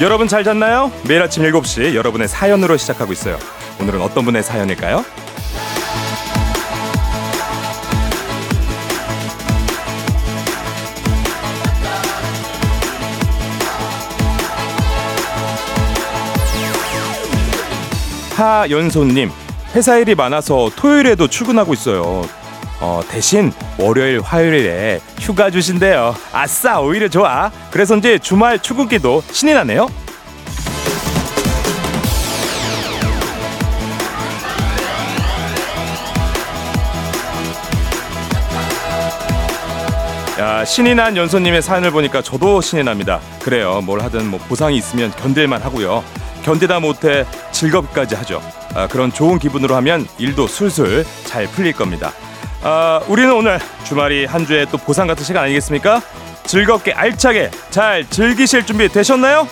여러분 잘 잤나요? 매일 아침 7시 여러분의 사연으로 시작하고 있어요. 오늘은 어떤 분의 사연일까요? 하연소님, 회사 일이 많아서 토요일에도 출근하고 있어요. 어, 대신 월요일, 화요일에 휴가 주신대요. 아싸, 오히려 좋아. 그래서 이제 주말 출근기도 신이 나네요. 야, 신이 난 연소님의 사연을 보니까 저도 신이 납니다. 그래요. 뭘 하든 뭐 보상이 있으면 견딜만 하고요. 견디다 못해 즐겁기까지 하죠. 아, 그런 좋은 기분으로 하면 일도 술술 잘 풀릴 겁니다. 아, 우리는 오늘 주말이 한 주의 또 보상 같은 시간 아니겠습니까? 즐겁게 알차게 잘 즐기실 준비 되셨나요?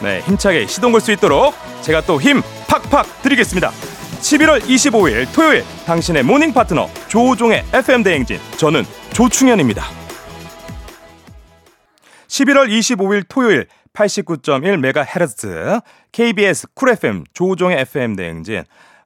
네, 힘차게 시동 걸 수 있도록 제가 또 힘 팍팍 드리겠습니다. 11월 25일 토요일 당신의 morning 파트너 조우종의 FM 대행진 저는 조충현입니다. 11월 25일 토요일 89.1MHz KBS Cool FM 조우종의 FM 대행진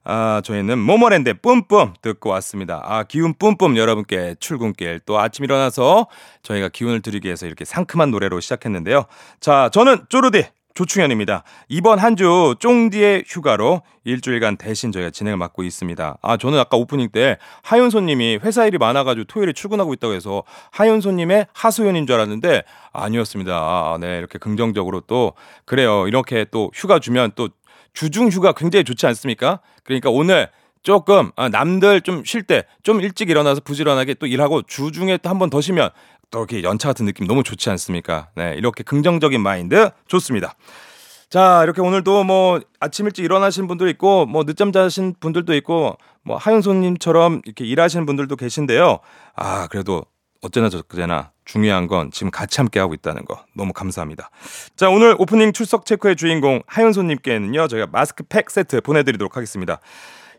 아, 저희는 모모랜드 뿜뿜 듣고 왔습니다. 아, 기운 뿜뿜 여러분께 출근길 또 아침 일어나서 저희가 기운을 드리기 위해서 이렇게 상큼한 노래로 시작했는데요. 자, 저는 쪼르디 조충현입니다. 이번 한 주 쫑디의 휴가로 일주일간 대신 저희가 진행을 맡고 있습니다. 아, 저는 아까 오프닝 때 하윤소님이 회사 일이 많아가지고 토요일에 출근하고 있다고 해서 하윤소님의 하소연인 줄 알았는데 아니었습니다. 아, 네, 이렇게 긍정적으로 또 그래요. 이렇게 또 휴가 주면 또 주중 휴가 굉장히 좋지 않습니까? 그러니까 오늘 조금 아, 남들 좀 쉴 때 좀 일찍 일어나서 부지런하게 또 일하고 주중에 또 한 번 더 쉬면 또 이렇게 연차 같은 느낌 너무 좋지 않습니까? 네, 이렇게 긍정적인 마인드 좋습니다. 자, 이렇게 오늘도 뭐 아침 일찍 일어나신 분도 있고 뭐 늦잠 자신 분들도 있고 뭐 하윤소님처럼 이렇게 일하시는 분들도 계신데요. 아, 그래도 어쩌나 저쩌나 중요한 건 지금 같이 함께 하고 있다는 거 너무 감사합니다. 자, 오늘 오프닝 출석 체크의 주인공 하윤소님께는요 저희가 마스크팩 세트 보내드리도록 하겠습니다.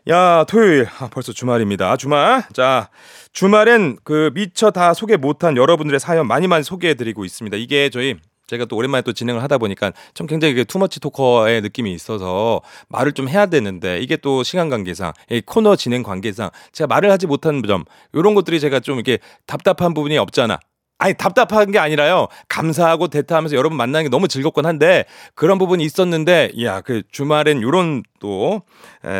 야, 토요일. 아, 벌써 주말입니다. 주말. 자, 주말엔 그 미처 다 소개 못한 여러분들의 사연 많이 많이 소개해 드리고 있습니다. 이게 저희 제가 또 오랜만에 또 진행을 하다 보니까 좀 굉장히 투머치 토커의 느낌이 있어서 말을 좀 해야 되는데 이게 또 시간 관계상 이 코너 진행 관계상 제가 말을 하지 못한 점 이런 것들이 제가 좀 이렇게 답답한 부분이 없잖아 아니 답답한 게 아니라요. 감사하고 대타하면서 여러분 만나는 게 너무 즐겁곤 한데 그런 부분이 있었는데 야 그 주말엔 요런 또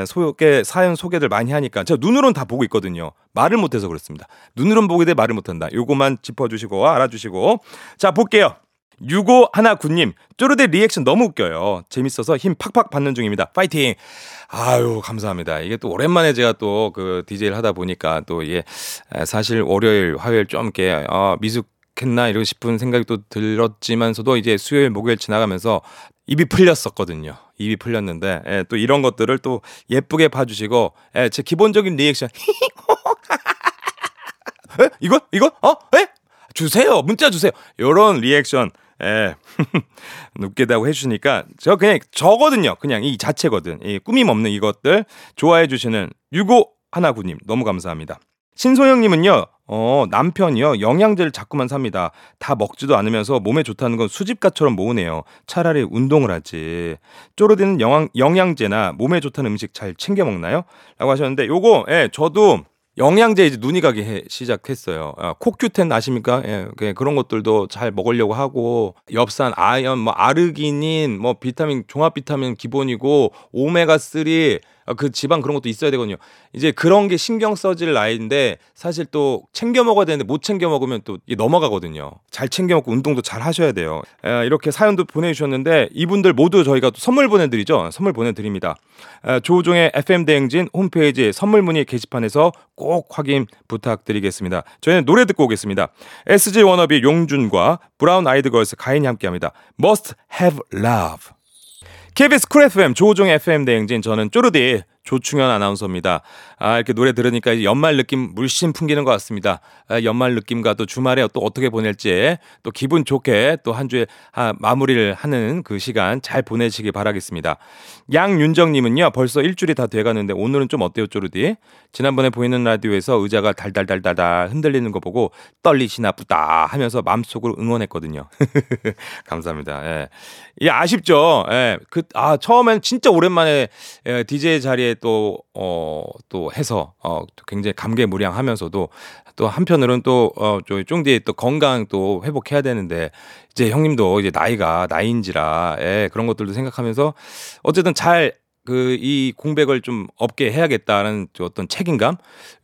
소개 사연 소개들 많이 하니까 제가 눈으로는 다 보고 있거든요. 말을 못해서 그렇습니다. 눈으로는 보게 돼 말을 못한다. 요거만 짚어주시고 알아주시고 자 볼게요. 65 하나 군님 쪼르디 리액션 너무 웃겨요. 재밌어서 힘 팍팍 받는 중입니다. 파이팅. 아유 감사합니다. 이게 또 오랜만에 제가 또 그 DJ를 하다 보니까 또 이게 사실 월요일 화요일 좀 이렇게 어, 미숙 했나 이런 싶은 생각이 또 들었지만서도 이제 수요일 목요일 지나가면서 입이 풀렸었거든요. 입이 풀렸는데 예, 또 이런 것들을 또 예쁘게 봐주시고 예, 제 기본적인 리액션 에? 이거 이거 어? 에? 주세요 문자 주세요. 요런 리액션 예. 웃게다고 해주시니까 저 그냥 저거든요. 그냥 이 자체거든. 이 꾸밈 없는 이것들 좋아해 주시는 유고 하나구님 너무 감사합니다. 신소영님은요, 어, 남편이요, 영양제를 자꾸만 삽니다. 다 먹지도 않으면서 몸에 좋다는 건 수집가처럼 모으네요. 차라리 운동을 하지. 쪼르디는 영양, 영양제나 몸에 좋다는 음식 잘 챙겨 먹나요? 라고 하셨는데, 요거, 예, 저도 영양제 이제 눈이 가기 해, 시작했어요. 아, 코큐텐 아십니까? 예, 그런 것들도 잘 먹으려고 하고 엽산, 아연, 뭐 아르기닌, 뭐 비타민 종합 비타민 기본이고 오메가 3 아, 그 지방 그런 것도 있어야 되거든요. 이제 그런 게 신경 써질 나이인데 사실 또 챙겨 먹어야 되는데 못 챙겨 먹으면 또 넘어가거든요. 잘 챙겨 먹고 운동도 잘 하셔야 돼요. 이렇게 사연도 보내주셨는데 이분들 모두 저희가 또 선물 보내드리죠. 선물 보내드립니다. 조우종의 FM 대행진 홈페이지 선물 문의 게시판에서 꼭 확인 부탁드리겠습니다. 저희는 노래 듣고 오겠습니다. SG 워너비 용준과 브라운 아이드 걸스 가인이 함께합니다. Must Have Love. KBS Cool FM 조우종 FM 대행진 저는 쪼르디 조충현 아나운서입니다. 아, 이렇게 노래 들으니까 연말 느낌 물씬 풍기는 것 같습니다. 아, 연말 느낌과 또 주말에 또 어떻게 보낼지 또 기분 좋게 또 한 주에 아, 마무리를 하는 그 시간 잘 보내시기 바라겠습니다. 양윤정님은요, 벌써 일주일이 다 돼가는데 오늘은 좀 어때요, 쪼르디? 지난번에 보이는 라디오에서 의자가 달달달달달 흔들리는 거 보고 떨리시나 보다 하면서 마음속으로 응원했거든요. 감사합니다. 예. 예, 아쉽죠. 예. 그, 아, 처음엔 진짜 오랜만에 예, DJ 자리에 또, 어, 또 해서, 어, 굉장히 감개무량하면서도 또 한편으로는 또, 어, 저희 쫑디의 또 건강 또 회복해야 되는데 이제 형님도 이제 나이가 나이인지라, 예, 그런 것들도 생각하면서 어쨌든 잘 그이 공백을 좀 없게 해야겠다는 어떤 책임감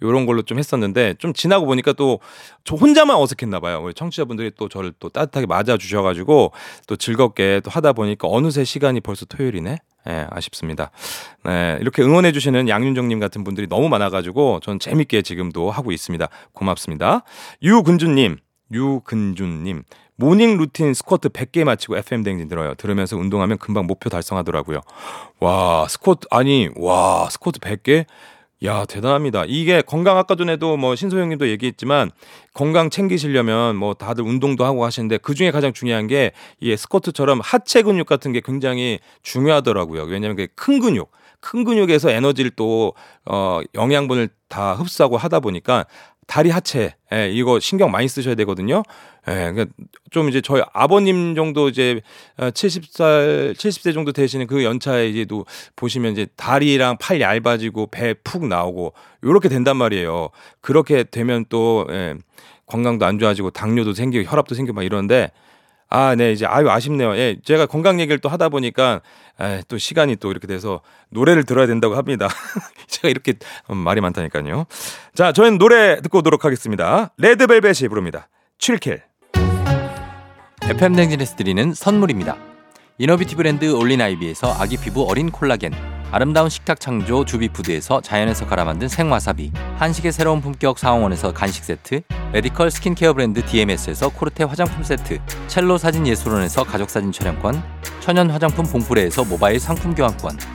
요런 걸로 좀 했었는데 좀 지나고 보니까 또 저 혼자만 어색했나 봐요. 우리 청취자분들이 또 저를 또 따뜻하게 맞아 주셔 가지고 또 즐겁게 또 하다 보니까 어느새 시간이 벌써 토요일이네. 예, 네, 아쉽습니다. 네, 이렇게 응원해 주시는 양윤정님 같은 분들이 너무 많아가지고 전 재밌게 지금도 하고 있습니다. 고맙습니다. 유근주님, 유근준님, 모닝 루틴 스쿼트 100개 마치고 FM 댕진 들어요. 들으면서 운동하면 금방 목표 달성하더라고요. 와, 스쿼트, 아니, 와, 스쿼트 100개? 야, 대단합니다. 이게 건강 아까 전에도 뭐 신소영 님도 얘기했지만 건강 챙기시려면 뭐 다들 운동도 하고 하시는데 그 중에 가장 중요한 게 이 스쿼트처럼 하체 근육 같은 게 굉장히 중요하더라고요. 왜냐면 그 큰 근육, 큰 근육에서 에너지를 또, 어, 영양분을 다 흡수하고 하다 보니까 다리 하체, 예, 이거 신경 많이 쓰셔야 되거든요. 예, 그러니까 좀 이제 저희 아버님 정도 이제 70살, 어, 70세 정도 되시는 그 연차에 이제도 보시면 이제 다리랑 팔 얇아지고 배 푹 나오고 요렇게 된단 말이에요. 그렇게 되면 또, 예, 건강도 안 좋아지고 당뇨도 생기고 혈압도 생기고 막 이러는데 아, 네, 이제 아유 아쉽네요. 예, 제가 건강 얘기를 또 하다 보니까 에, 또 시간이 또 이렇게 돼서 노래를 들어야 된다고 합니다. 제가 이렇게 말이 많다니까요. 자, 저희는 노래 듣고 오도록 하겠습니다. 레드벨벳이 부릅니다. Chill Kill. FM 댕진에서 드리는 선물입니다. 이너비티 브랜드 올린아이비에서 아기 피부 어린 콜라겐 아름다운 식탁 창조 주비푸드에서 자연에서 갈아 만든 생와사비 한식의 새로운 품격 사원에서 간식 세트 메디컬 스킨케어 브랜드 DMS에서 코르테 화장품 세트 첼로 사진 예술원에서 가족사진 촬영권 천연 화장품 봉프레에서 모바일 상품 교환권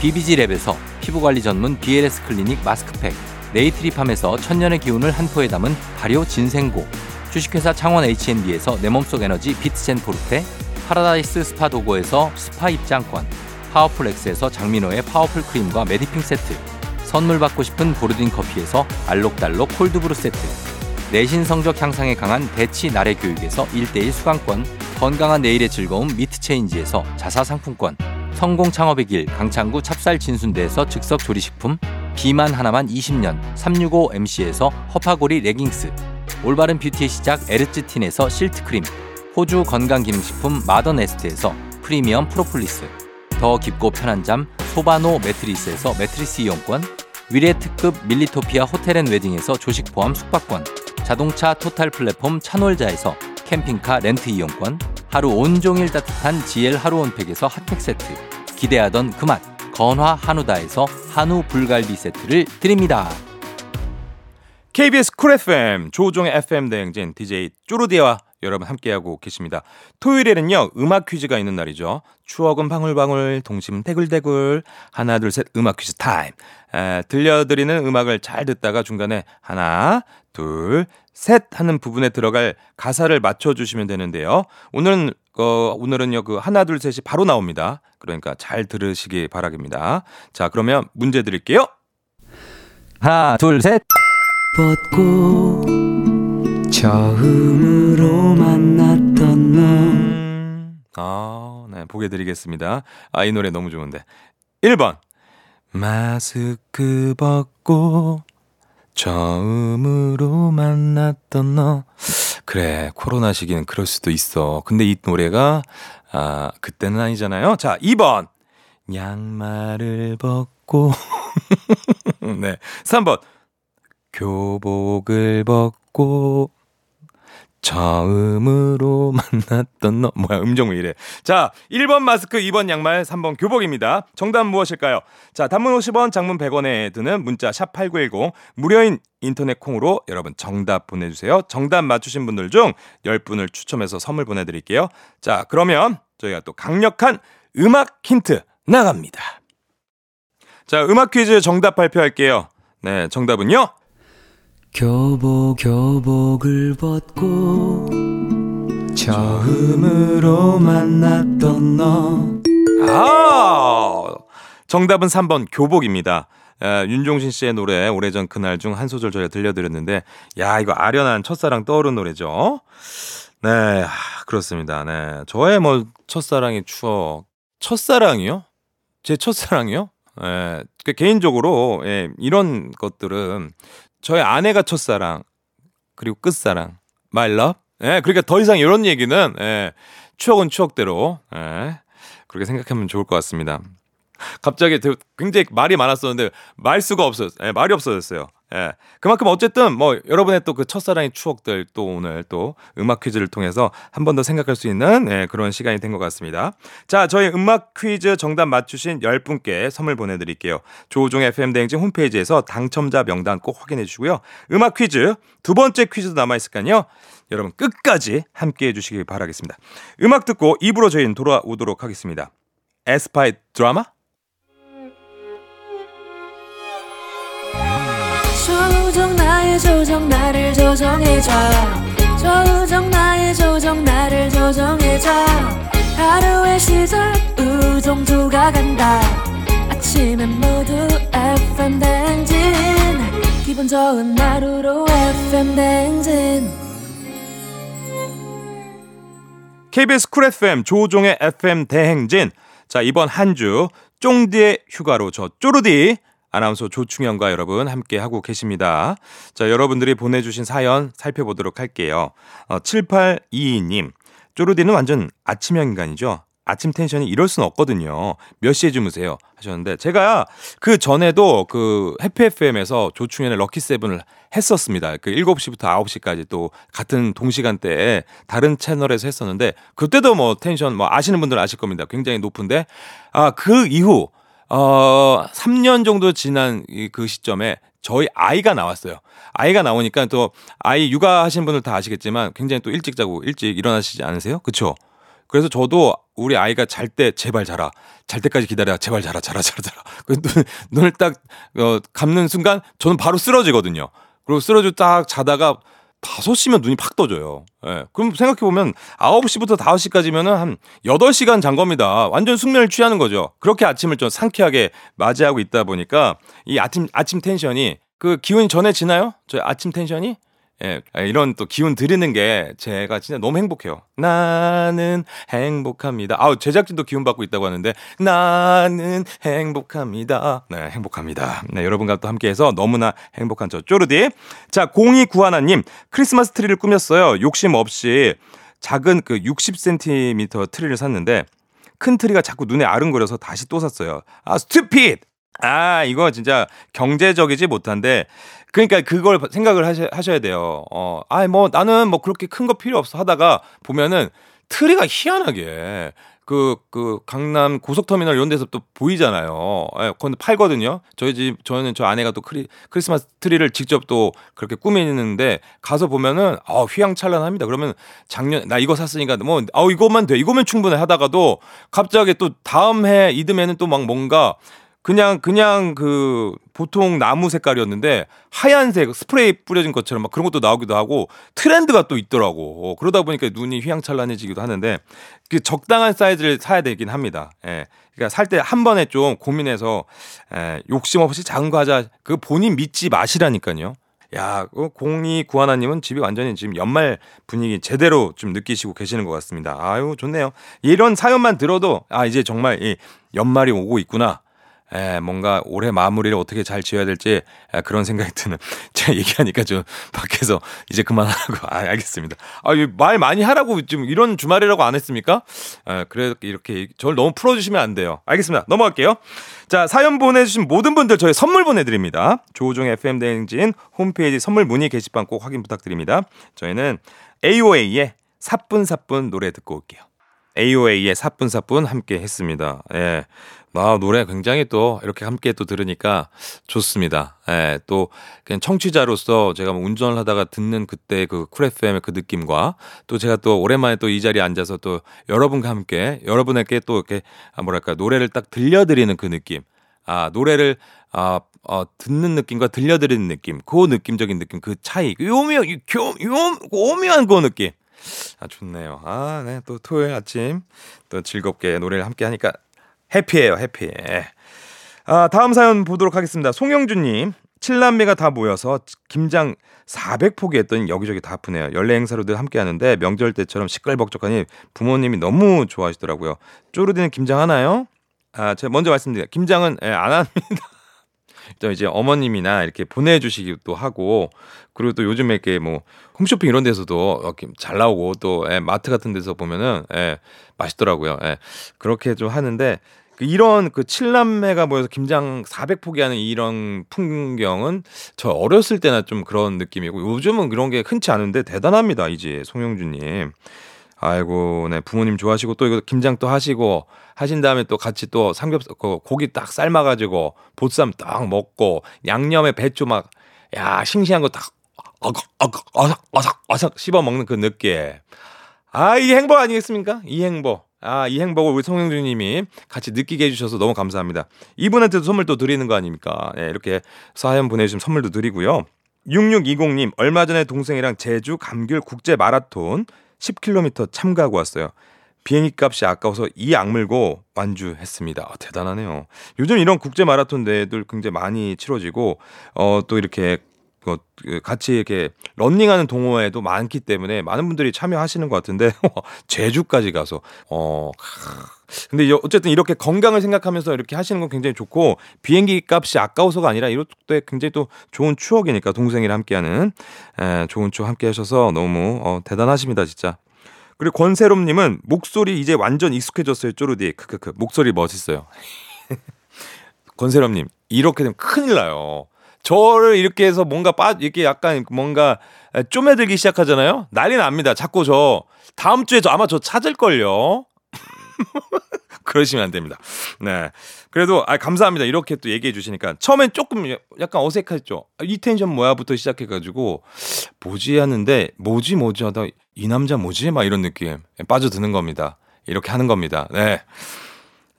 BBG랩에서 피부관리 전문 BLS 클리닉 마스크팩, 네이트리팜에서 천년의 기운을 한 포에 담은 발효 진생고, 주식회사 창원 H&B에서 내 몸속 에너지 비트젠 포르테, 파라다이스 스파 도고에서 스파 입장권, 파워풀 엑스에서 장민호의 파워풀 크림과 메디핑 세트 선물 받고 싶은 보르딘 커피에서 알록달록 콜드브루 세트 내신 성적 향상에 강한 대치 나래 교육에서 1대1 수강권 건강한 내일의 즐거움 미트체인지에서 자사 상품권 성공 창업의 길 강창구 찹쌀 진순대에서 즉석 조리식품 비만 하나만 20년 365MC에서 허파고리 레깅스 올바른 뷰티의 시작 에르츠틴에서 실트크림 호주 건강기능식품 마더네스트에서 프리미엄 프로폴리스 더 깊고 편한 잠 소바노 매트리스에서 매트리스 이용권 위례 특급 밀리토피아 호텔 앤 웨딩에서 조식 포함 숙박권 자동차 토탈 플랫폼 차놀자에서 캠핑카 렌트 이용권 하루 온종일 따뜻한 GL 하루 온팩에서 핫팩 세트 기대하던 그 맛 건화 한우다에서 한우 불갈비 세트를 드립니다. KBS Cool FM 조우종의 FM 대행진 DJ 쪼르디와 여러분 함께하고 계십니다. 토요일에는요, 음악 퀴즈가 있는 날이죠. 추억은 방울방울, 동심 대굴대굴, 하나, 둘, 셋, 음악 퀴즈 타임. 에, 들려드리는 음악을 잘 듣다가 중간에 하나, 둘, 셋 하는 부분에 들어갈 가사를 맞춰주시면 되는데요. 오늘은, 어, 오늘은요, 그 하나, 둘, 셋이 바로 나옵니다. 그러니까 잘 들으시기 바라겠습니다. 자, 그러면 문제 드릴게요. 하나, 둘, 셋. 벚꽃 처음으로 만났던 너. 음, 아, 네, 보게 드리겠습니다. 아, 이 노래 너무 좋은데. 1번. 마스크 벗고 처음으로 만났던 너. 그래, 코로나 시기는 그럴 수도 있어. 근데 이 노래가, 아, 그때는 아니잖아요. 자, 2번. 양말을 벗고 네. 3번. 교복을 벗고 처음으로 만났던 너. 뭐야 음정 왜 이래? 자 1번 마스크 2번 양말 3번 교복입니다. 정답 무엇일까요? 자 단문 50원 장문 100원에 드는 문자 샵8910 무료인 인터넷 콩으로 여러분 정답 보내주세요. 정답 맞추신 분들 중 10분을 추첨해서 선물 보내드릴게요. 자 그러면 저희가 또 강력한 음악 힌트 나갑니다. 자 음악 퀴즈 정답 발표할게요. 네 정답은요 교복 교복을 벗고 처음으로 만났던 너. 아, 정답은 3번 교복입니다. 아, 윤종신 씨의 노래 오래전 그날 중 한 소절 저희가 들려드렸는데, 야 이거 아련한 첫사랑 떠오른 노래죠. 네, 아, 그렇습니다. 네, 저의 뭐 첫사랑의 추억, 첫사랑이요? 제 첫사랑이요? 예, 그 개인적으로 예, 이런 것들은 저의 아내가 첫사랑 그리고 끝사랑 my love 예, 그러니까 더 이상 이런 얘기는 예, 추억은 추억대로 예, 그렇게 생각하면 좋을 것 같습니다. 갑자기 굉장히 말이 많았었는데 말 수가 없었, 예, 말이 없어졌어요. 예, 그만큼 어쨌든 뭐 여러분의 또 그 첫사랑의 추억들 또 오늘 또 음악 퀴즈를 통해서 한 번 더 생각할 수 있는 예, 그런 시간이 된 것 같습니다. 자, 저희 음악 퀴즈 정답 맞추신 10분께 선물 보내드릴게요. 조우종 FM 대행진 홈페이지에서 당첨자 명단 꼭 확인해 주시고요. 음악 퀴즈 두 번째 퀴즈도 남아있으니까요. 여러분 끝까지 함께 해주시기 바라겠습니다. 음악 듣고 입으로 저희는 돌아오도록 하겠습니다. 에스파의 드라마? 나의 조정 나를 조정해줘. 조정 나의 조정 나를 조정해줘. 하루의 시절 우정조가 간다. 아침엔 모두 FM 댕진. 기분 좋은 하루로 FM 댕진. KBS 쿨 FM 조종의 FM 대행진. 자 이번 한 주 쫑디의 휴가로 저 쪼르디 아나운서 조충현과 여러분 함께 하고 계십니다. 자, 여러분들이 보내주신 사연 살펴보도록 할게요. 어, 7822님, 쪼르디는 완전 아침형 인간이죠? 아침 텐션이 이럴 수는 없거든요. 몇 시에 주무세요? 하셨는데 제가 그 전에도 그 해피 FM에서 조충현의 럭키 세븐을 했었습니다. 그 7시부터 9시까지 또 같은 동시간대에 다른 채널에서 했었는데 그때도 뭐 텐션 뭐 아시는 분들 아실 겁니다. 굉장히 높은데 아 그 이후 어 3년 정도 지난 그 시점에 저희 아이가 나왔어요. 아이가 나오니까 또 아이 육아하신 분들 다 아시겠지만 굉장히 또 일찍 자고 일찍 일어나시지 않으세요? 그렇죠? 그래서 저도 우리 아이가 잘 때 제발 자라. 잘 때까지 기다려. 제발 자라. 자라. 자라. 자라. 눈, 눈을 딱 어, 감는 순간 저는 바로 쓰러지거든요. 그리고 쓰러져 딱 자다가 5시면 눈이 팍 떠져요. 예. 그럼 생각해보면 9시부터 5시까지면은 한 8시간 잔 겁니다. 완전 숙면을 취하는 거죠. 그렇게 아침을 좀 상쾌하게 맞이하고 있다 보니까 이 아침, 아침 텐션이 그 기운이 전해지나요? 저 아침 텐션이? 예, 이런 또 기운 드리는 게 제가 진짜 너무 행복해요. 나는 행복합니다. 아우, 제작진도 기운 받고 있다고 하는데, 나는 행복합니다. 네, 행복합니다. 네, 여러분과 또 함께 해서 너무나 행복한 저 쪼르디. 자, 0291님, 크리스마스 트리를 꾸몄어요. 욕심 없이 작은 그 60cm 트리를 샀는데, 큰 트리가 자꾸 눈에 아른거려서 다시 또 샀어요. 아, stupid! 아, 이거 진짜 경제적이지 못한데, 그러니까 그걸 생각을 하셔, 하셔야 돼요. 어, 아, 뭐 나는 뭐 그렇게 큰 거 필요 없어 하다가 보면은 트리가 희한하게 그, 그, 강남 고속터미널 이런 데서 또 보이잖아요. 예, 근데 팔거든요. 저희 집, 저는 저 아내가 또 크리, 크리스마스 트리를 직접 또 그렇게 꾸미는데 가서 보면은, 아, 휘황찬란합니다. 그러면 작년, 나 이거 샀으니까 뭐, 아, 이것만 돼. 이거면 충분해 하다가도 갑자기 또 다음 해, 이듬해는 또 막 뭔가 그냥 그냥 그 보통 나무 색깔이었는데 하얀색 스프레이 뿌려진 것처럼 막 그런 것도 나오기도 하고 트렌드가 또 있더라고. 어, 그러다 보니까 눈이 휘황찬란해지기도 하는데 그 적당한 사이즈를 사야 되긴 합니다. 예. 그러니까 살 때 한 번에 좀 고민해서 예, 욕심 없이 작은 거 하자. 그 본인 믿지 마시라니까요. 야, 그 공이 구하나님은 집이 완전히 지금 연말 분위기 제대로 좀 느끼시고 계시는 것 같습니다. 아유, 좋네요. 이런 사연만 들어도 아, 이제 정말 이 연말이 오고 있구나. 에, 뭔가 올해 마무리를 어떻게 잘 지어야 될지 에, 그런 생각이 드는 제가 얘기하니까 좀 밖에서 이제 그만하라고 아, 알겠습니다. 아, 말 많이 하라고 지금 이런 주말이라고 안 했습니까? 에, 그래 이렇게 저를 너무 풀어주시면 안 돼요. 알겠습니다. 넘어갈게요. 자 사연 보내주신 모든 분들 저희 선물 보내드립니다. 조우종 FM 대행진 홈페이지 선물 문의 게시판 꼭 확인 부탁드립니다. 저희는 AOA의 사뿐사뿐 노래 듣고 올게요. AOA의 사뿐사뿐 함께 했습니다. 예. 아, 노래 굉장히 또 이렇게 함께 또 들으니까 좋습니다. 예, 또 그냥 청취자로서 제가 뭐 운전을 하다가 듣는 그때 그 쿨 FM의 그 느낌과 또 제가 또 오랜만에 또 이 자리에 앉아서 또 여러분과 함께 여러분에게 또 이렇게 아, 뭐랄까 노래를 딱 들려드리는 그 느낌. 아, 노래를 아, 어, 듣는 느낌과 들려드리는 느낌, 그 느낌적인 느낌, 그 차이, 요묘, 요, 요, 오묘한 그 느낌. 아, 좋네요. 아, 네. 또 토요일 아침 또 즐겁게 노래를 함께 하니까 해피해요, 해피. 아, 다음 사연 보도록 하겠습니다. 송영준님. 칠남매가 다 모여서 김장 400포기 했더니 여기저기 다 아프네요. 연례 행사로들 함께 하는데 명절 때처럼 시끌벅적하니 부모님이 너무 좋아하시더라고요. 쪼르디는 김장 하나요? 아, 제가 먼저 말씀드릴게요. 김장은 예, 안 합니다. 또 이제 어머님이나 이렇게 보내주시기도 하고 그리고 또 요즘에 이렇게 뭐 홈쇼핑 이런 데서도 이렇게 잘 나오고 또 예, 마트 같은 데서 보면은 예, 맛있더라고요. 예, 그렇게 좀 하는데 그 이런 그 칠남매가 모여서 김장 400포기 하는 이런 풍경은 저 어렸을 때나 좀 그런 느낌이고 요즘은 그런 게 흔치 않은데 대단합니다. 이제 송영주님. 아이고, 네 부모님 좋아하시고 또 이거 김장 또 하시고 하신 다음에 또 같이 또 삼겹살 그 고기 딱 삶아 가지고 보쌈 딱 먹고 양념에 배추 막 야 싱싱한 거딱 어삭 어삭 어삭 씹어 먹는 그 느낌. 아, 이 행복 아니겠습니까? 이 행복. 아, 이 행복을 우리 송영주님이 같이 느끼게 해주셔서 너무 감사합니다. 이분한테도 선물 또 드리는 거 아닙니까? 네, 이렇게 사연 보내주신 선물도 드리고요. 6620님, 얼마 전에 동생이랑 제주 감귤 국제 마라톤 10km 참가하고 왔어요. 비행기 값이 아까워서 이 악물고 완주했습니다. 아, 대단하네요. 요즘 이런 국제 마라톤 대회들 굉장히 많이 치러지고 어, 또 이렇게 그 같이 이렇게 런닝하는 동호회도 많기 때문에 많은 분들이 참여하시는 것 같은데 제주까지 가서 어 근데 어쨌든 이렇게 건강을 생각하면서 이렇게 하시는 건 굉장히 좋고 비행기 값이 아까워서가 아니라 이럴 때 굉장히 또 좋은 추억이니까 동생이랑 함께하는 에, 좋은 추억 함께 하셔서 너무 어, 대단하십니다 진짜. 그리고 권세롬님은 목소리 이제 완전 익숙해졌어요 쪼르디 크크크 목소리 멋있어요. 권세롬님 이렇게 되면 큰일 나요. 저를 이렇게 해서 뭔가 빠 이렇게 약간 뭔가 쪼매들기 시작하잖아요. 난리 납니다. 자꾸 저 다음 주에 저 아마 저 찾을 걸요. 그러시면 안 됩니다. 네. 그래도 아 감사합니다. 이렇게 또 얘기해 주시니까 처음엔 조금 약간 어색했죠. 아, 이 텐션 뭐야부터 시작해 가지고 뭐지 하는데 뭐지 뭐지 하다 이 남자 뭐지 막 이런 느낌 빠져드는 겁니다. 이렇게 하는 겁니다. 네.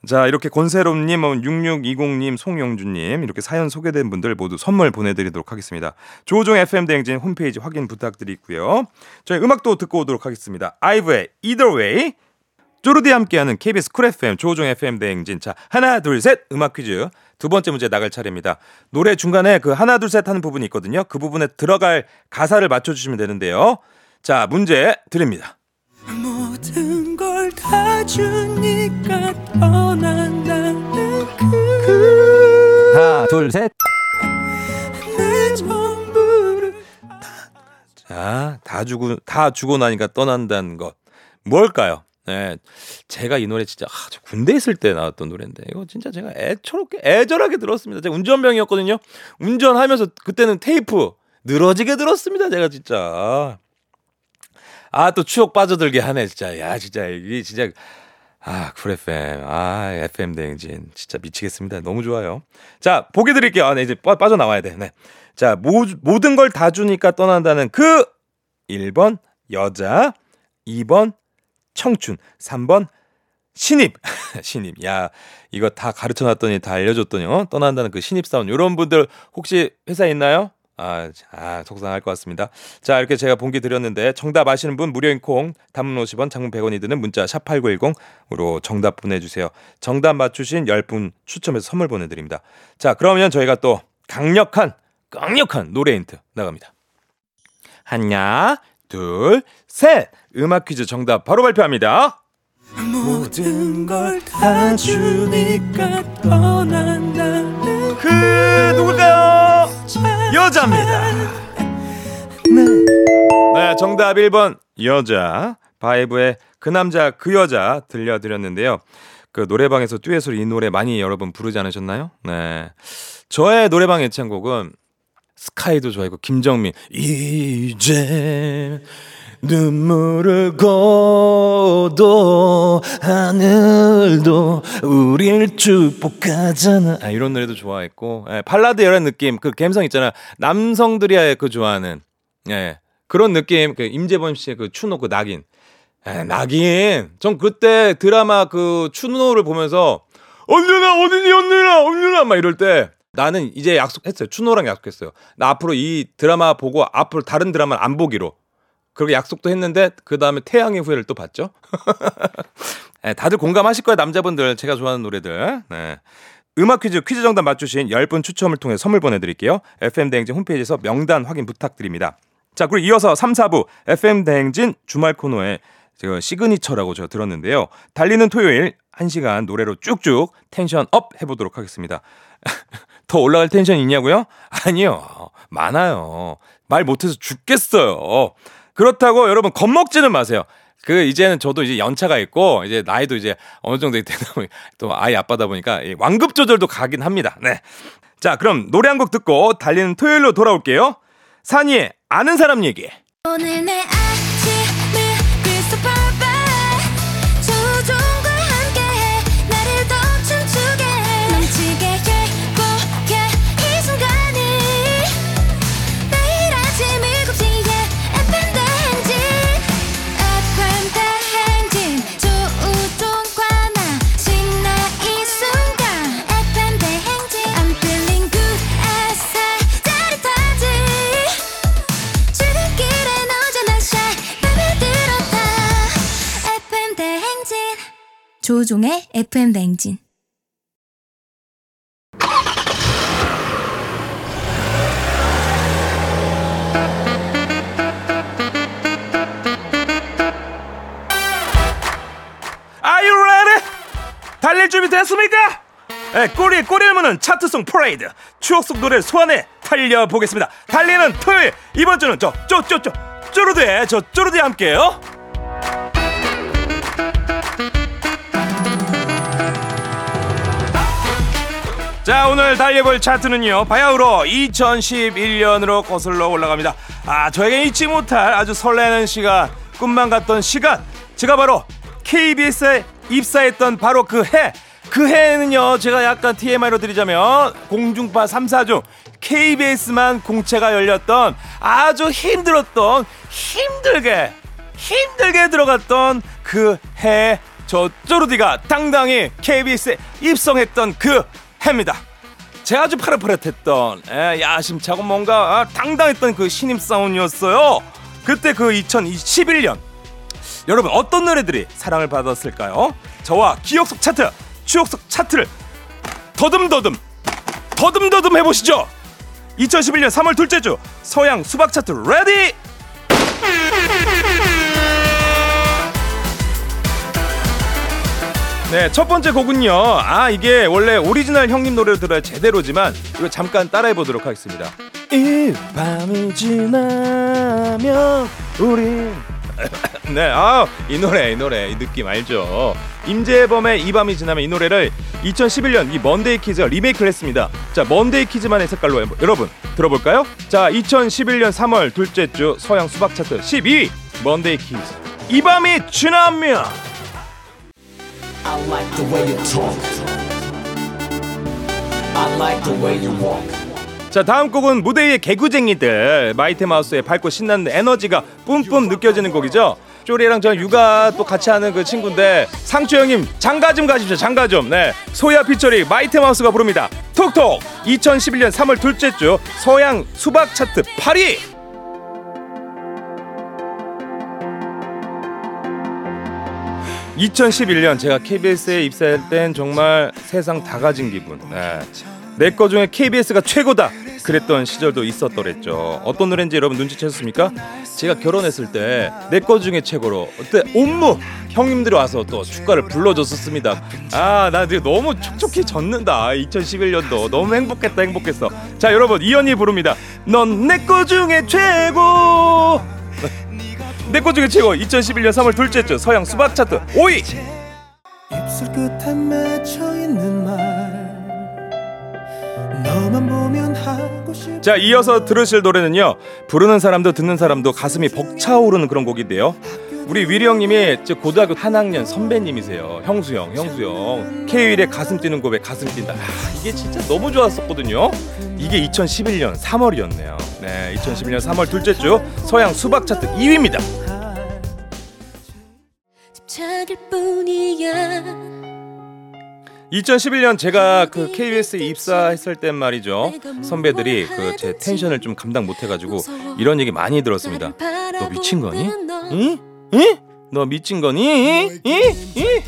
자, 이렇게 권세롬님, 6620님, 송영주님, 이렇게 사연 소개된 분들 모두 선물 보내드리도록 하겠습니다. 조우종 FM 대행진 홈페이지 확인 부탁드리고요. 저희 음악도 듣고 오도록 하겠습니다. 아이브의 Either Way, 쪼르디 함께하는 KBS Cool FM, 조우종 FM 대행진. 자, 하나, 둘, 셋, 음악 퀴즈. 두 번째 문제 나갈 차례입니다. 노래 중간에 그 하나, 둘, 셋 하는 부분이 있거든요. 그 부분에 들어갈 가사를 맞춰주시면 되는데요. 자, 문제 드립니다. 모든 걸다 주니까 떠난다는 그 하나, 둘, 셋. 내 전부를 자, 다 주고 다 주고 나니까 떠난다는 것 뭘까요? 네, 제가 이 노래 진짜 아, 저 군대 있을 때 나왔던 노래인데 이거 진짜 제가 애처롭게 애절하게 들었습니다. 제가 운전병이었거든요. 운전하면서 그때는 테이프 늘어지게 들었습니다. 제가 진짜 아 또 추억 빠져들게 하네 진짜 야 진짜 이게 진짜 아, Cool FM. 아, FM 대행진. 진짜 미치겠습니다. 너무 좋아요. 자, 보기 드릴게요. 아, 네, 이제 빠, 빠져나와야 돼. 네. 자, 모, 모든 걸 다 주니까 떠난다는 그 1번 여자, 2번 청춘, 3번 신입. 신입. 야, 이거 다 가르쳐 놨더니 다 알려줬더니 어? 떠난다는 그 신입 사원. 요런 분들 혹시 회사에 있나요? 아, 아, 속상할 것 같습니다. 자, 이렇게 제가 본기 드렸는데 정답 아시는 분 무료인 콩, 단문 50원, 장문 100원이 드는 문자 샵 8910으로 정답 보내 주세요. 정답 맞추신 10분 추첨해서 선물 보내 드립니다. 자, 그러면 저희가 또 강력한, 강력한 노래 힌트 나갑니다. 하나, 둘, 셋! 음악 퀴즈 정답 바로 발표합니다. 모든 걸 다 주니까 떠난다는 그 누굴까요? 여자입니다. 네, 정답 1번 여자. 바이브의 그 남자 그 여자 들려드렸는데요. 그 노래방에서 듀엣으로 이 노래 많이 여러분 부르지 않으셨나요? 네. 저의 노래방 애창곡은 스카이도 좋아했고 김정민. 이제 눈물을 고도 하늘도 우릴 축복하잖아. 아, 이런 노래도 좋아했고. 예, 팔라드 이런 느낌. 그 감성 있잖아. 남성들이 그 좋아하는. 예, 그런 느낌. 그 임재범 씨의 그 추노 그 낙인. 에, 낙인. 전 그때 드라마 그 추노를 보면서 언제나 어디니 언제나 언제나 막 이럴 때 나는 이제 약속했어요. 추노랑 약속했어요. 나 앞으로 이 드라마 보고 앞으로 다른 드라마는 안 보기로. 그렇게 약속도 했는데 그 다음에 태양의 후예를 또 봤죠. 에, 다들 공감하실 거예요 남자분들. 제가 좋아하는 노래들. 네. 음악 퀴즈 퀴즈 정답 맞추신 10분 추첨을 통해 선물 보내드릴게요. FM대행진 홈페이지에서 명단 확인 부탁드립니다. 자 그리고 이어서 3, 4부. FM대행진 주말 코너에 제가 signature라고 제가 들었는데요. 달리는 토요일 1시간 노래로 쭉쭉 tension up 해보도록 하겠습니다. 더 올라갈 텐션 있냐고요? 아니요. 많아요. 말 못해서 죽겠어요. 그렇다고 여러분 겁먹지는 마세요. 그 이제는 저도 이제 연차가 있고 이제 나이도 이제 어느 정도 되다 보니 또 아이 아빠다 보니까 이 완급 조절도 가긴 합니다. 네. 자, 그럼 노래 한 곡 듣고 달리는 토요일로 돌아올게요. 산이의 아는 사람 얘기. 오늘 내 조종의 FM 대행진 Are you? 달릴 준비 됐습니까? 네, 꼬리에 꼬리를 무는 차트송 프레이드 추억 속 노래를 소환해 달려보겠습니다 달리는 토요일 이번 주는 저 쪼쪼쪼 쪼르드의 저 쪼르드와 함께요 자 오늘 달려볼 차트는요 바야흐로 2011년으로 거슬러 올라갑니다. 아 저에게 잊지 못할 아주 설레는 시간 꿈만 같던 시간. 제가 바로 KBS에 입사했던 바로 그 해. 그 해는요 제가 약간 TMI로 드리자면 공중파 3사 중 KBS만 공채가 열렸던 아주 힘들었던 힘들게 힘들게 들어갔던 그 해. 저 쪼르디가 당당히 KBS에 입성했던 그 해입니다. 제가 아주 파릇파릇했던 예, 야심차고 뭔가 아, 당당했던 그 신입 사원이었어요. 그때 그 2011년 여러분 어떤 노래들이 사랑을 받았을까요? 저와 기억 속 차트, 추억 속 차트를 더듬더듬 더듬더듬 해보시죠. 2011년 3월 둘째 주 서양 수박 차트 ready. 네, 첫 번째 곡은요. 아, 이게 원래 오리지널 형님 노래를 들어야 제대로지만 이거 잠깐 따라해 보도록 하겠습니다. 이 밤이 지나면 우리 네, 아, 이 노래, 이 노래, 이 느낌 알죠? 임재범의 이 밤이 지나면 이 노래를 2011년 이 먼데이 키즈가 리메이크를 했습니다. 자, 먼데이 키즈만의 색깔로 여러분 들어볼까요? 자, 2011년 3월 둘째 주 서양 수박 차트 12위 먼데이 키즈. 이 밤이 지나면 I like the way you talk. I like the way you walk. 자 다음 곡은 무대 위의 개구쟁이들. 마이티마우스의 밝고 신나는 에너지가 뿜뿜 느껴지는 곡이죠. 쪼리랑 저 육아 또 같이 하는 그 친구인데 상추 형님 장가 좀 가십시오 장가 좀 네 소야 피처리 마이테마우스가 부릅니다. 톡톡! 2011년 3월 둘째 주 서양 수박 차트 8위 (2011년) 제가 KBS에 입사할 땐 정말 세상 다 가진 기분 네. 내거 중에 KBS가 최고다 그랬던 시절도 있었더랬죠. 어떤 노래인지 여러분 눈치채셨습니까? 제가 결혼했을 때 내 거 중에 최고로 그때 옴무 형님들이 와서 또 축가를 불러줬었습니다. 아, 나 너무 촉촉히 젖는다. 2011년도 너무 행복했다, 행복했어. 자, 여러분 이연이 부릅니다. 넌 내 거 중에 최고. 내거 중에 최고. 2011년 3월 둘째 주 서양 수박 차트 5위. 입술 끝에 맺혀 있는 말 너만 보면 하고 싶 자 이어서 들으실 노래는요 부르는 사람도 듣는 사람도 가슴이 벅차오르는 그런 곡인데요 우리 위리 형님이 저 고등학교 한 학년 선배님이세요. 형수 형 형수 형. K1의 가슴 뛰는 고백 가슴 뛴다. 아, 이게 진짜 너무 좋았었거든요. 이게 2011년 3월이었네요. 네 2011년 3월 둘째 주 서양 수박 차트 2위입니다. 집착일 뿐이야. 2011년 제가 그 KBS에 입사했을 땐 말이죠. 선배들이 그 제 텐션을 좀 감당 못 해가지고 이런 얘기 많이 들었습니다. 너 미친 거니? 응? 응? 너 미친 거니? 응? 응?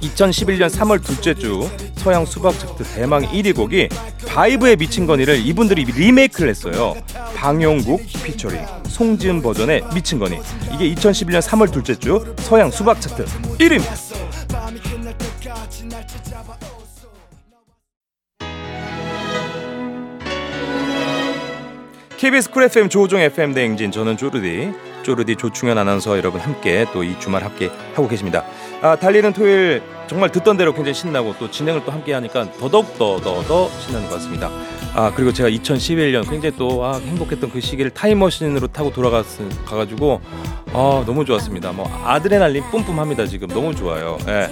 2011년 3월 둘째 주 서양 수박 차트 대망 1위 곡이 바이브의 미친 거니를 이분들이 리메이크를 했어요. 방용국 피처링 송지은 버전의 미친 거니 이게 2011년 3월 둘째 주 서양 수박 차트 1위입니다. KBS Cool FM 조우종 FM 대행진 저는 쪼르디 쪼르디 조충현 아나운서 여러분 함께 또 이 주말 함께 하고 계십니다. 아 달리는 토요일 정말 듣던 대로 굉장히 신나고 또 진행을 또 함께 하니까 더더욱 더더더 신나는 것 같습니다. 아 그리고 제가 2011년 굉장히 또 아, 행복했던 그 시기를 타임머신으로 타고 돌아갔 가가지고 아 너무 좋았습니다. 뭐 아드레날린 뿜뿜합니다 지금 너무 좋아요. 예.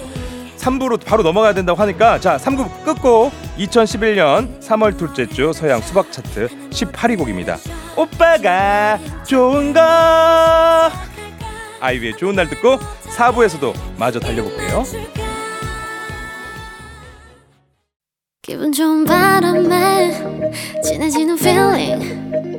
3부로 바로 넘어가야 된다고 하니까 자 3부 끝고 2011년 3월 둘째 주 서양 수박 차트 18위 곡입니다. 오빠가 좋은 거 아이유의 좋은 날 듣고 4부에서도 마저 달려볼게요. 기분 좋은 바람에 진해지는 feeling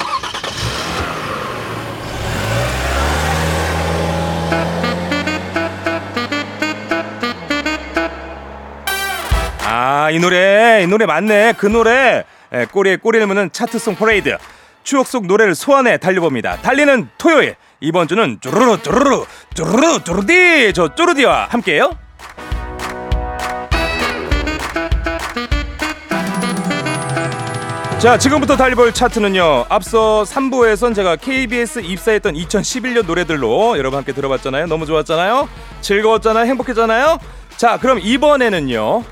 아 이 노래 이 노래 맞네. 그 노래. 에, 꼬리에 꼬리를 무는 차트송 퍼레이드. 추억 속 노래를 소환해 달려봅니다. 달리는 토요일. 이번 주는 쪼르르 쪼르르 쪼르르 쪼르디. 저 쪼르디와 함께해요. 자 지금부터 달려볼 차트는요. 앞서 3부에선 제가 KBS 입사했던 2011년 노래들로 여러분 함께 들어봤잖아요. 너무 좋았잖아요. 즐거웠잖아요. 행복했잖아요. 자 그럼 이번에는요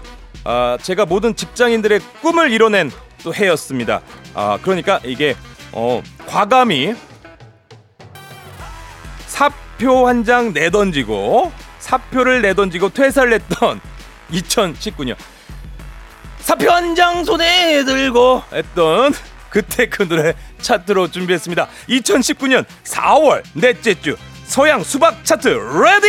아, 제가 모든 직장인들의 꿈을 이뤄낸 또 해였습니다. 아, 그러니까 이게 어, 과감히 사표 한 장 내던지고 사표를 내던지고 퇴사를 했던 2019년 사표 한 장 손에 들고 했던 그때 그 노래 차트로 준비했습니다. 2019년 4월 넷째 주 서양 수박 차트 ready!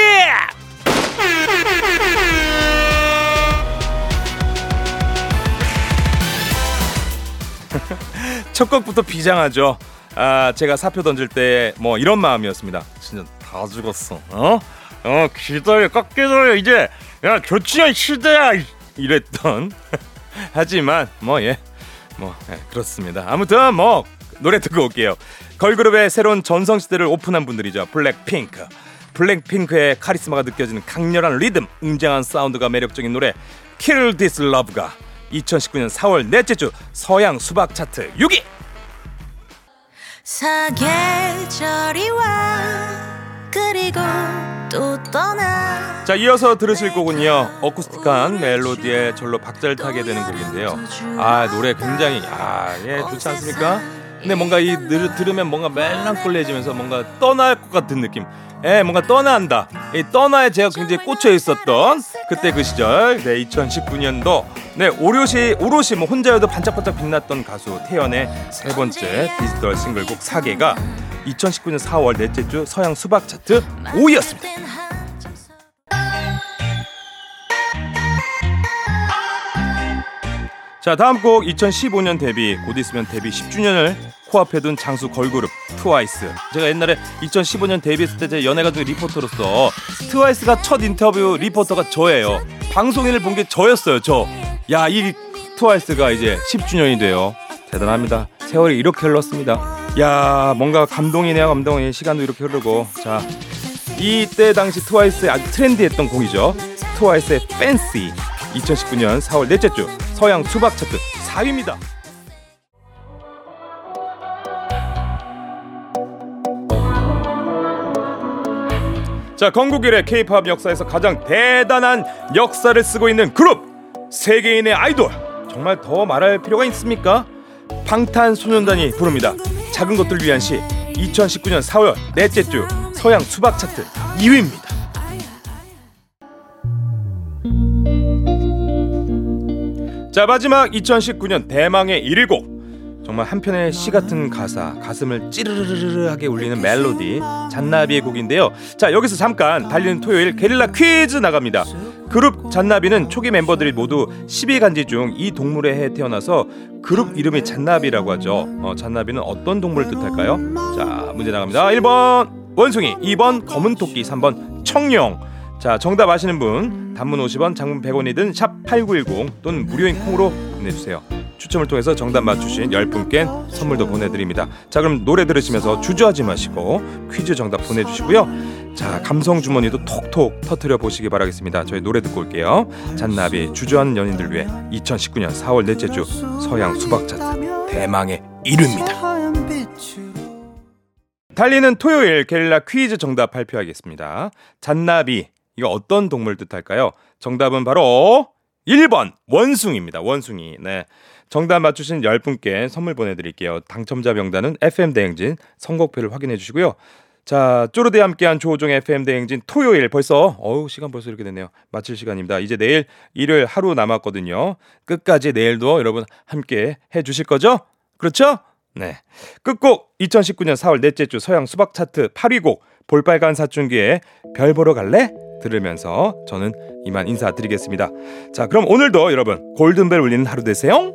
첫 곡부터 비장하죠. 아, 제가 사표 던질 때 뭐 이런 마음이었습니다. 진짜 다 죽었어. 어? 어, 기다려, 딱 기다려. 이제 야, 조충현 시대야. 이랬던. 하지만 뭐 예. 뭐 예, 그렇습니다. 아무튼 뭐 노래 듣고 올게요. 걸그룹의 새로운 전성 시대를 오픈한 분들이죠. 블랙핑크. 블랙핑크의 카리스마가 느껴지는 강렬한 리듬, 웅장한 사운드가 매력적인 노래 Kill This Love가 2019년 4월 넷째 주 서양 수박 차트 6위. 사계절이 와 그리고 또 떠나 자 이어서 들으실 곡은요 어쿠스틱한 멜로디에 절로 박자를 타게 되는 곡인데요 아 노래 굉장히 아예 좋지 않습니까? 근데 뭔가 이 늘, 들으면 뭔가 멜랑콜리해지면서 뭔가 떠날 것 같은 느낌. 예 뭔가 떠난다. 이 떠나에 제가 굉장히 꽂혀 있었던 그때 그 시절. 네 2019년도. 네 오롯이 오롯이 뭐 혼자여도 반짝반짝 빛났던 가수 태연의 세 번째 디지털 싱글곡 사계가 2019년 4월 넷째 주 서양 수박 차트 5위였습니다. 자 다음 곡 2015년 데뷔 곧 있으면 데뷔 10주년을 코앞에 둔 장수 걸그룹 트와이스. 제가 옛날에 2015년 데뷔했을 때 제 연예가 중 리포터로서 트와이스가 첫 인터뷰 리포터가 저예요. 방송인을 본 게 저였어요 저야 이 트와이스가 이제 10주년이 돼요. 대단합니다. 세월이 이렇게 흘렀습니다. 야 뭔가 감동이네요 감동이. 시간도 이렇게 흐르고. 자 이때 당시 트와이스의 아주 trendy했던 곡이죠. 트와이스의 팬시 2019년 4월 넷째 주 서양 수박 차트 4위입니다. 자, 건국일의 K-팝 역사에서 가장 대단한 역사를 쓰고 있는 그룹 세계인의 아이돌 정말 더 말할 필요가 있습니까? 방탄소년단이 부릅니다. 작은 것들 위한 시 2019년 4월 넷째 주 서양 수박 차트 2위입니다. 자 마지막 2019년 대망의 1위 곡 정말 한편의 시 같은 가사 가슴을 찌르르르하게 울리는 멜로디 잔나비의 곡인데요. 자 여기서 잠깐 달리는 토요일 게릴라 퀴즈 나갑니다. 그룹 잔나비는 초기 멤버들이 모두 12간지 중 이 동물의 해에 태어나서 그룹 이름이 잔나비라고 하죠. 어, 잔나비는 어떤 동물을 뜻할까요? 자 문제 나갑니다. 1번 원숭이 2번 검은 토끼 3번 청룡 자 정답 아시는 분 단문 50원 장문 100원이 든 샵 8910 또는 무료인 콩으로 보내주세요. 추첨을 통해서 정답 맞추신 10분께 선물도 보내드립니다. 자 그럼 노래 들으시면서 주저하지 마시고 퀴즈 정답 보내주시고요. 자 감성 주머니도 톡톡 터트려 보시기 바라겠습니다. 저희 노래 듣고 올게요. 잔나비 주저하는 연인들 위해 2019년 4월 넷째 주 서양 수박 차트 대망의 1위입니다. 하얀 빛으로 달리는 토요일 게릴라 퀴즈 정답 발표하겠습니다. 잔나비 이거 어떤 동물 뜻할까요? 정답은 바로 1번 원숭이입니다. 원숭이. 네. 정답 맞추신 10분께 선물 보내드릴게요. 당첨자 명단은 FM 대행진 선곡표를 확인해 주시고요. 자, 쪼르대 함께한 조우종의 FM 대행진 토요일 벌써 어우 시간 벌써 이렇게 됐네요. 마칠 시간입니다. 이제 내일 일요일 하루 남았거든요. 끝까지 내일도 여러분 함께 해 주실 거죠? 그렇죠? 네. 끝곡 2019년 4월 넷째 주 서양 수박 차트 8위 곡 볼빨간 사춘기의 별 보러 갈래? 들으면서 저는 이만 인사드리겠습니다. 자, 그럼 오늘도 여러분 골든벨 울리는 하루 되세요.